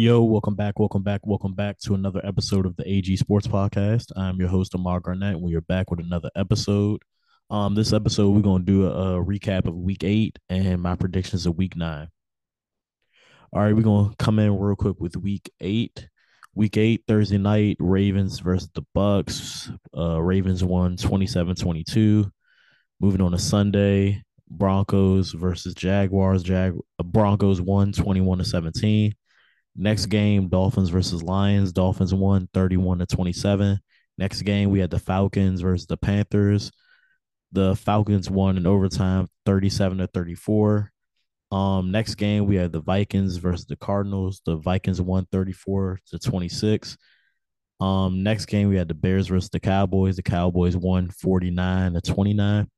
Yo, welcome back, welcome back, welcome back to another episode of the AG Sports Podcast. I'm your host, Amar Garnett, and we are back with another episode. Um, this episode we're gonna do a, a recap of week eight and my predictions of week nine. All right, we're gonna come in real quick with week eight. Week eight, Thursday night, Ravens versus the Bucks. Uh, Ravens won 27-22. Moving on to Sunday, Broncos versus Jaguars. Jag Broncos won 21 to 17. Next game, Dolphins versus Lions. Dolphins won 31 to 27. Next game, we had the Falcons versus the Panthers. The Falcons won in overtime 37 to 34. Um, next game, we had the Vikings versus the Cardinals. The Vikings won 34 to 26. Um, next game, we had the Bears versus the Cowboys. The Cowboys won 49 to 29.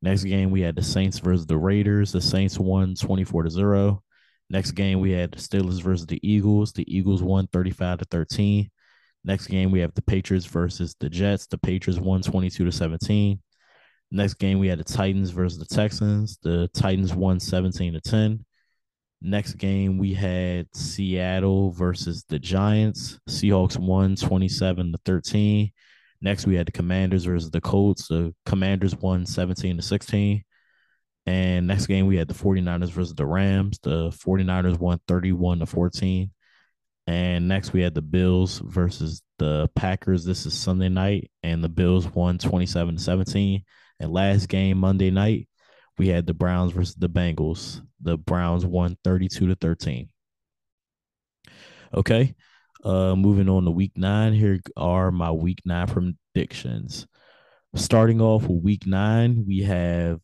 Next game, we had the Saints versus the Raiders. The Saints won 24 to 0. Next game, we had the Steelers versus the Eagles. The Eagles won 35 to 13. Next game, we have the Patriots versus the Jets. The Patriots won 22 to 17. Next game, we had the Titans versus the Texans. The Titans won 17 to 10. Next game, we had Seattle versus the Giants. Seahawks won 27 to 13. Next, we had the Commanders versus the Colts. The Commanders won 17 to 16. And next game, we had the 49ers versus the Rams. The 49ers won 31 to 14. And next, we had the Bills versus the Packers. This is Sunday night, and the Bills won 27 to 17. And last game, Monday night, we had the Browns versus the Bengals. The Browns won 32 to 13. Okay. Uh, moving on to week nine. Here are my week nine predictions. Starting off with week nine, we have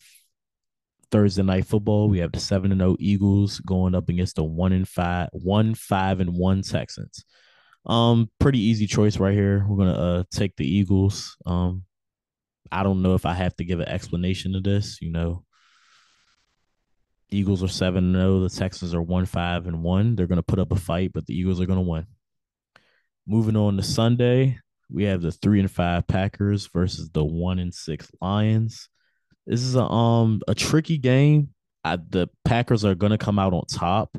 Thursday night football. We have the seven and zero Eagles going up against the one and five, one five and one Texans. Um, pretty easy choice right here. We're gonna uh take the Eagles. Um, I don't know if I have to give an explanation to this. You know, Eagles are seven zero. The Texans are one five and one. They're gonna put up a fight, but the Eagles are gonna win. Moving on to Sunday, we have the three and five Packers versus the one and six Lions. This is a um a tricky game. I, the Packers are gonna come out on top.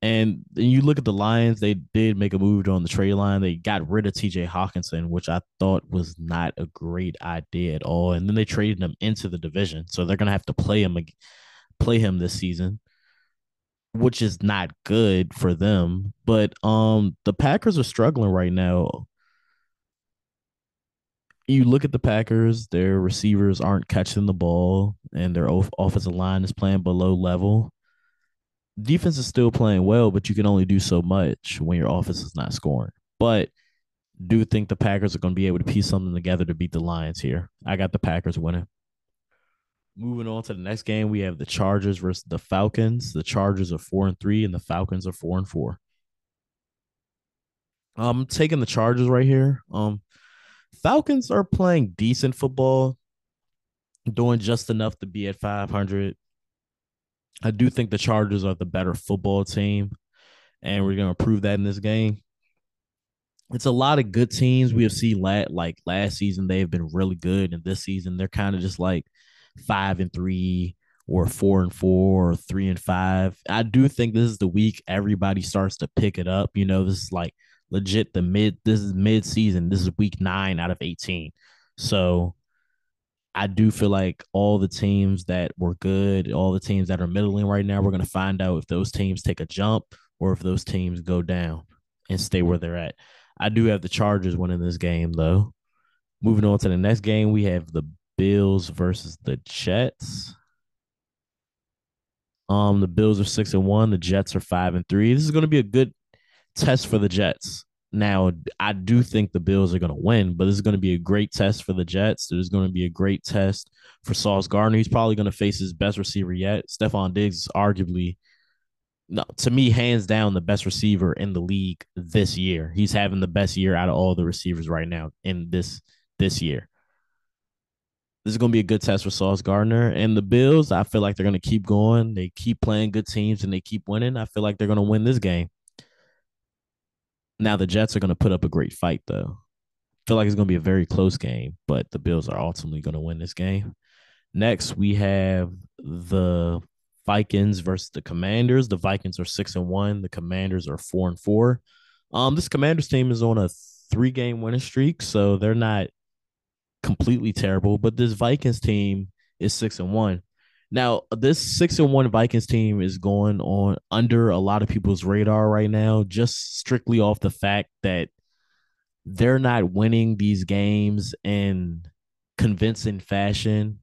And then you look at the Lions, they did make a move on the trade line. They got rid of TJ Hockenson, which I thought was not a great idea at all. And then they traded him into the division. So they're gonna have to play him play him this season, which is not good for them. But um the Packers are struggling right now you look at the Packers, their receivers aren't catching the ball and their offensive line is playing below level. Defense is still playing well, but you can only do so much when your offense is not scoring. But do think the Packers are going to be able to piece something together to beat the Lions here. I got the Packers winning. Moving on to the next game, we have the Chargers versus the Falcons. The Chargers are four and three, and the Falcons are four and four. I'm taking the Chargers right here. Um, Falcons are playing decent football, doing just enough to be at 500. I do think the Chargers are the better football team, and we're going to prove that in this game. It's a lot of good teams we have seen like last season. They've been really good, and this season they're kind of just like five and three or four and four or three and five. I do think this is the week everybody starts to pick it up. You know, this is like legit the mid this is mid season. This is week nine out of 18. So I do feel like all the teams that were good, all the teams that are middling right now, we're gonna find out if those teams take a jump or if those teams go down and stay where they're at. I do have the Chargers winning this game though. Moving on to the next game, we have the Bills versus the Jets. Um, the Bills are six and one. The Jets are five and three. This is going to be a good test for the Jets. Now, I do think the Bills are going to win, but this is going to be a great test for the Jets. There's going to be a great test for Sauce Gardner. He's probably going to face his best receiver yet. Stefon Diggs is arguably, no, to me, hands down, the best receiver in the league this year. He's having the best year out of all the receivers right now in this this year. This is going to be a good test for Sauce Gardner. And the Bills, I feel like they're going to keep going. They keep playing good teams and they keep winning. I feel like they're going to win this game. Now the Jets are going to put up a great fight, though. I feel like it's going to be a very close game, but the Bills are ultimately going to win this game. Next, we have the Vikings versus the Commanders. The Vikings are six and one. The Commanders are four and four. Um, this Commanders team is on a three game winning streak, so they're not completely terrible. But this Vikings team is six and one. Now, this six and one Vikings team is going on under a lot of people's radar right now, just strictly off the fact that they're not winning these games in convincing fashion.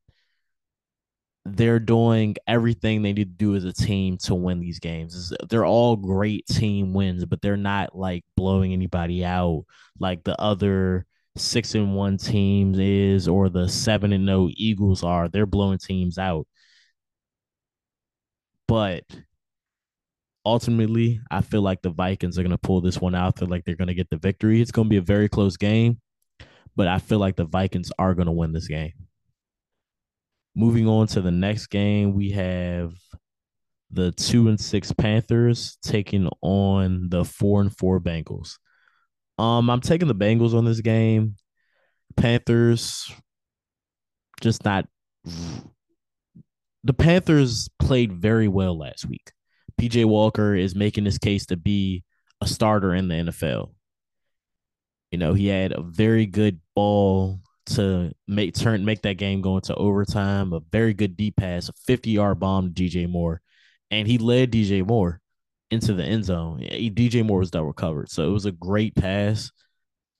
They're doing everything they need to do as a team to win these games. They're all great team wins, but they're not like blowing anybody out like the other six and one teams is or the seven and no Eagles are. They're blowing teams out but ultimately, I feel like the Vikings are going to pull this one out. Feel like they're going to get the victory. It's going to be a very close game, but I feel like the Vikings are going to win this game. Moving on to the next game, we have the two and six Panthers taking on the four and four Bengals. Um, I'm taking the Bengals on this game. Panthers just not the Panthers played very well last week. PJ Walker is making his case to be a starter in the NFL. You know, he had a very good ball to make turn make that game go into overtime, a very good deep pass, a 50-yard bomb to DJ Moore, and he led DJ Moore into the end zone. DJ Moore was double covered. So it was a great pass.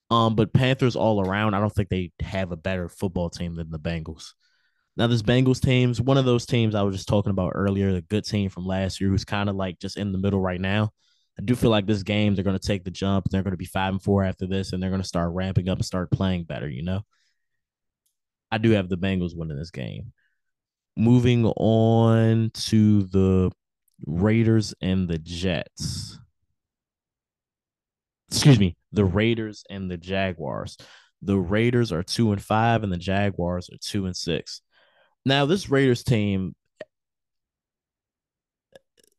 Um, but Panthers all around, I don't think they have a better football team than the Bengals. Now, this Bengals team's one of those teams I was just talking about earlier, the good team from last year, who's kind of like just in the middle right now. I do feel like this game they're going to take the jump. They're going to be five and four after this, and they're going to start ramping up and start playing better. You know, I do have the Bengals winning this game. Moving on to the Raiders and the Jets. Excuse me, the Raiders and the Jaguars. The Raiders are two and five, and the Jaguars are two and six. Now, this Raiders team,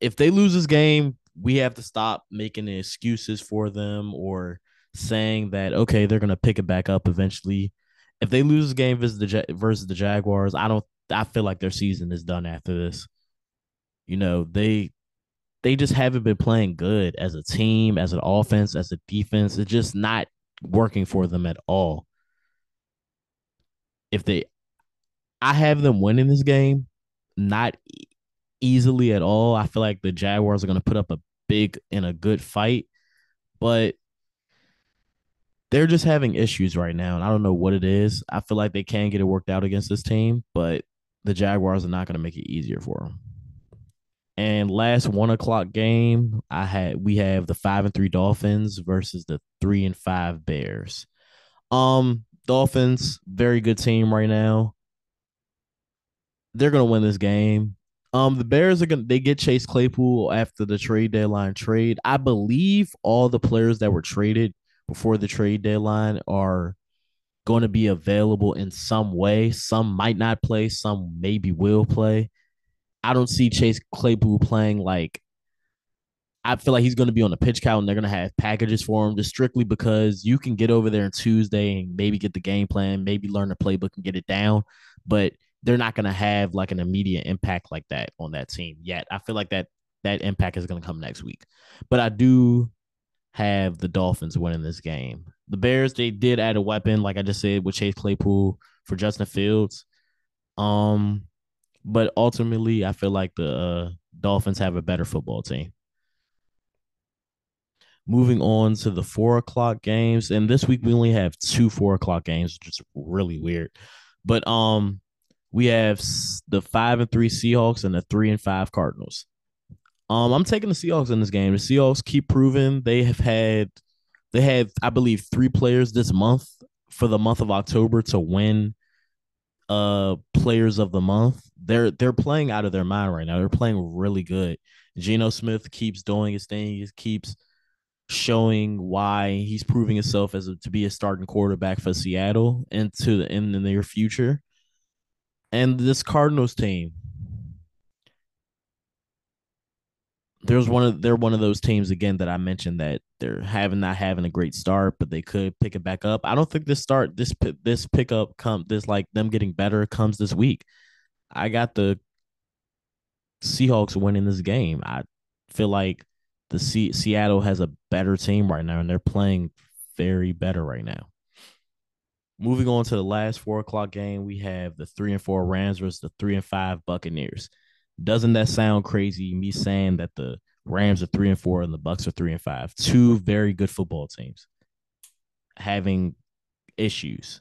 if they lose this game, we have to stop making excuses for them or saying that okay, they're gonna pick it back up eventually. If they lose this game versus the versus the Jaguars, I don't. I feel like their season is done after this. You know, they they just haven't been playing good as a team, as an offense, as a defense. It's just not working for them at all. If they I have them winning this game, not easily at all. I feel like the Jaguars are going to put up a big and a good fight, but they're just having issues right now, and I don't know what it is. I feel like they can get it worked out against this team, but the Jaguars are not going to make it easier for them. And last one o'clock game, I had we have the five and three Dolphins versus the three and five Bears. Um, Dolphins, very good team right now they're gonna win this game. Um, the Bears are gonna they get Chase Claypool after the trade deadline trade. I believe all the players that were traded before the trade deadline are going to be available in some way. Some might not play, some maybe will play. I don't see Chase Claypool playing like I feel like he's going to be on the pitch count and they're going to have packages for him just strictly because you can get over there on Tuesday and maybe get the game plan, maybe learn the playbook and get it down. But they're not going to have like an immediate impact like that on that team yet. I feel like that that impact is going to come next week. But I do have the Dolphins winning this game. The Bears they did add a weapon, like I just said, with Chase Claypool for Justin Fields. Um, but ultimately, I feel like the uh, Dolphins have a better football team. Moving on to the four o'clock games, and this week we only have two four o'clock games, which is really weird. But um, we have the five and three Seahawks and the three and five Cardinals. Um, I'm taking the Seahawks in this game. The Seahawks keep proving they have had they had, I believe, three players this month for the month of October to win uh players of the month. They're they're playing out of their mind right now. They're playing really good. Geno Smith keeps doing his thing. He keeps showing why he's proving himself as a, to be a starting quarterback for Seattle into the in the near future and this Cardinals team. There's one of they're one of those teams again that I mentioned that they're having not having a great start, but they could pick it back up. I don't think this start this this pickup come this like them getting better comes this week. I got the Seahawks winning this game. I feel like the C- Seattle has a better team right now, and they're playing very better right now. Moving on to the last four o'clock game, we have the three and four Rams versus the three and five Buccaneers. Doesn't that sound crazy? Me saying that the Rams are three and four and the Bucks are three and five. Two very good football teams having issues.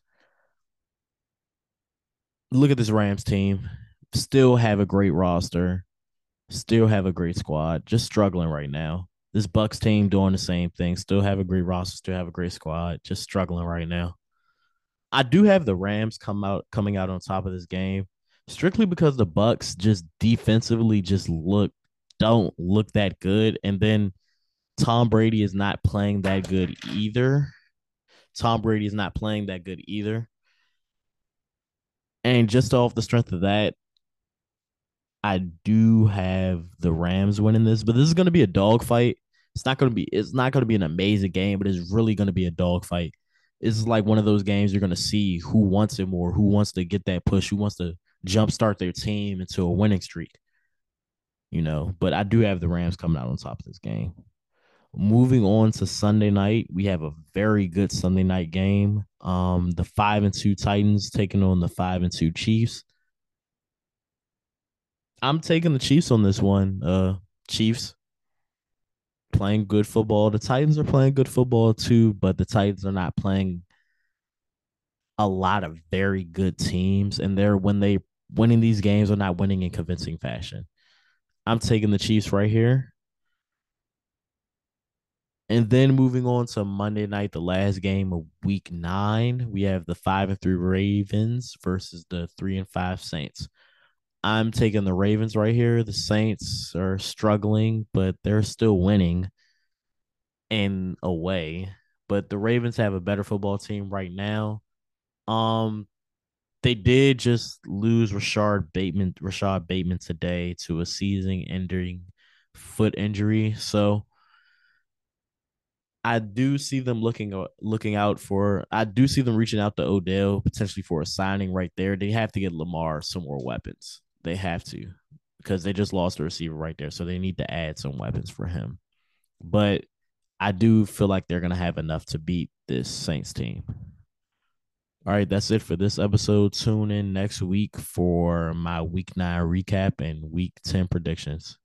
Look at this Rams team. Still have a great roster. Still have a great squad. Just struggling right now. This Bucks team doing the same thing. Still have a great roster. Still have a great squad. Just struggling right now. I do have the Rams come out coming out on top of this game strictly because the Bucks just defensively just look don't look that good and then Tom Brady is not playing that good either. Tom Brady is not playing that good either. And just off the strength of that, I do have the Rams winning this, but this is going to be a dogfight. It's not going to be it's not going to be an amazing game, but it's really going to be a dogfight. It's like one of those games you're going to see who wants it more, who wants to get that push, who wants to jumpstart their team into a winning streak. You know, but I do have the Rams coming out on top of this game. Moving on to Sunday night, we have a very good Sunday night game. Um, the five and two Titans taking on the five and two Chiefs. I'm taking the Chiefs on this one. Uh, Chiefs playing good football. The Titans are playing good football too, but the Titans are not playing a lot of very good teams, and they're when they winning these games are not winning in convincing fashion. I'm taking the Chiefs right here. And then moving on to Monday night, the last game of week nine, we have the five and three Ravens versus the three and five Saints. I'm taking the Ravens right here. The Saints are struggling, but they're still winning in a way. But the Ravens have a better football team right now. Um, they did just lose Rashod Bateman, Rashod Bateman today to a season-ending foot injury. So I do see them looking looking out for. I do see them reaching out to Odell potentially for a signing right there. They have to get Lamar some more weapons. They have to because they just lost a receiver right there, so they need to add some weapons for him. But I do feel like they're gonna have enough to beat this Saints team. All right, that's it for this episode. Tune in next week for my week nine recap and week 10 predictions.